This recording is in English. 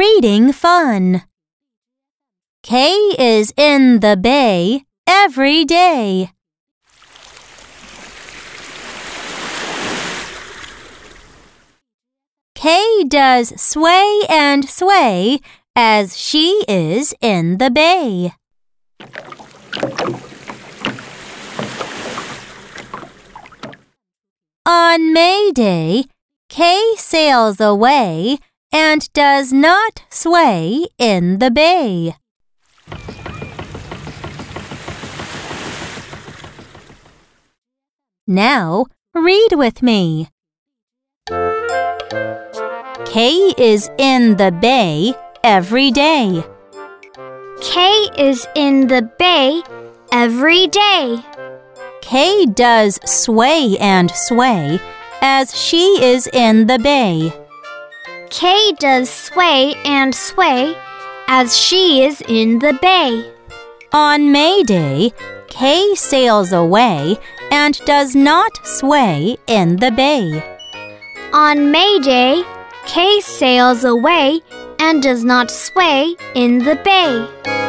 reading fun. Kay is in the bay every day. Kay does sway and sway as she is in the bay. On May Day, Kay sails away and does not sway in the bay. Now, read with me. Kay is in the bay every day. Kay is in the bay every day. Kay does sway and sway as she is in the bay. Kay does sway and sway as she is in the bay. On May Day, Kay sails away and does not sway in the bay. On May Day, Kay sails away and does not sway in the bay.